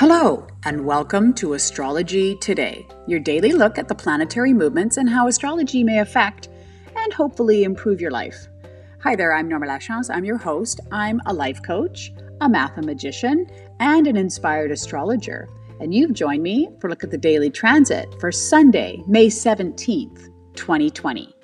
Hello, and welcome to Astrology Today, your daily look at the planetary movements and how astrology may affect and hopefully improve your life. Hi there, I'm Norma Lachance. I'm your host. I'm a life coach, a mathemagician, and an inspired astrologer. And you've joined me for a look at the daily transit for Sunday, May 17th, 2020.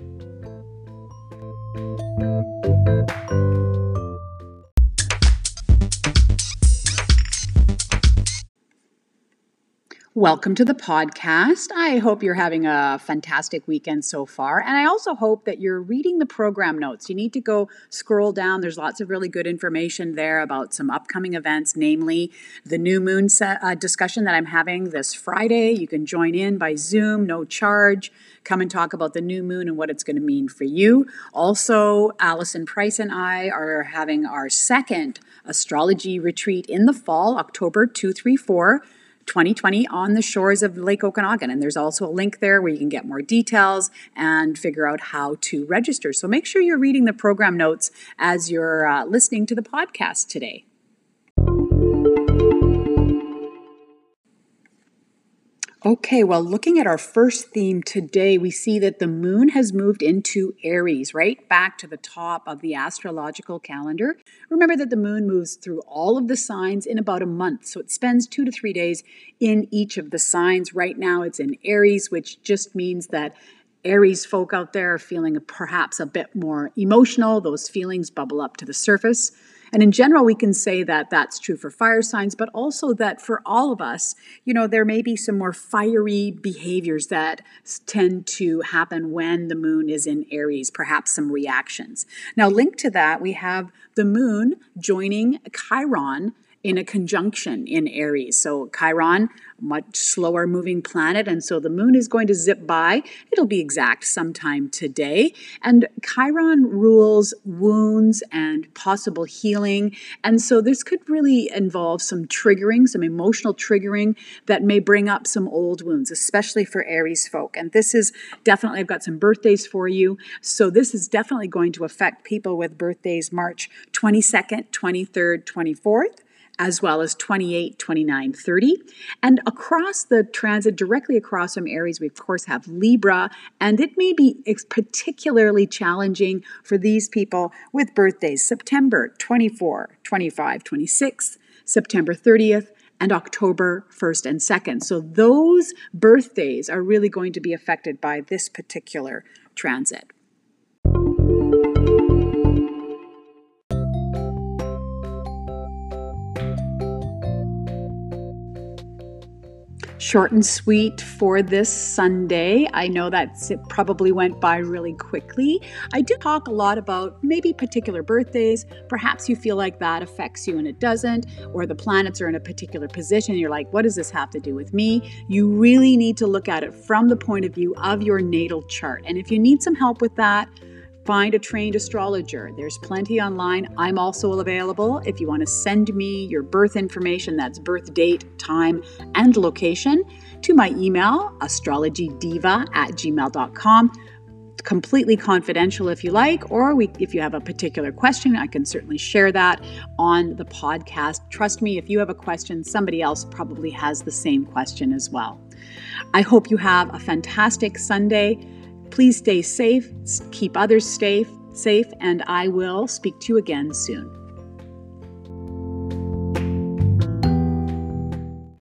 Welcome to the podcast. I hope you're having a fantastic weekend so far. And I also hope that you're reading the program notes. You need to go scroll down. There's lots of really good information there about some upcoming events, namely the new moon set, uh, discussion that I'm having this Friday. You can join in by Zoom, no charge. Come and talk about the new moon and what it's going to mean for you. Also, Alison Price and I are having our second astrology retreat in the fall, October 2, 3, 4. 2020 on the shores of Lake Okanagan. And there's also a link there where you can get more details and figure out how to register. So make sure you're reading the program notes as you're uh, listening to the podcast today. Okay, well, looking at our first theme today, we see that the moon has moved into Aries, right back to the top of the astrological calendar. Remember that the moon moves through all of the signs in about a month, so it spends two to three days in each of the signs. Right now, it's in Aries, which just means that Aries folk out there are feeling perhaps a bit more emotional. Those feelings bubble up to the surface. And in general, we can say that that's true for fire signs, but also that for all of us, you know, there may be some more fiery behaviors that tend to happen when the moon is in Aries, perhaps some reactions. Now, linked to that, we have the moon joining Chiron in a conjunction in Aries. So Chiron much slower moving planet. And so the moon is going to zip by. It'll be exact sometime today. And Chiron rules wounds and possible healing. And so this could really involve some triggering, some emotional triggering that may bring up some old wounds, especially for Aries folk. And this is definitely, I've got some birthdays for you. So this is definitely going to affect people with birthdays March 22nd, 23rd, 24th as well as 28, 29, 30. And across the transit, directly across from Aries, we of course have Libra, and it may be particularly challenging for these people with birthdays September 24, 25, 26, September 30th, and October 1st and 2nd. So those birthdays are really going to be affected by this particular transit. Short and sweet for this Sunday. I know that it probably went by really quickly. I do talk a lot about maybe particular birthdays. Perhaps you feel like that affects you and it doesn't, or the planets are in a particular position. You're like, what does this have to do with me? You really need to look at it from the point of view of your natal chart. And if you need some help with that, Find a trained astrologer. There's plenty online. I'm also available if you want to send me your birth information that's birth date, time, and location to my email, astrologydiva at gmail.com. Completely confidential if you like, or we, if you have a particular question, I can certainly share that on the podcast. Trust me, if you have a question, somebody else probably has the same question as well. I hope you have a fantastic Sunday. Please stay safe, keep others safe, safe, and I will speak to you again soon.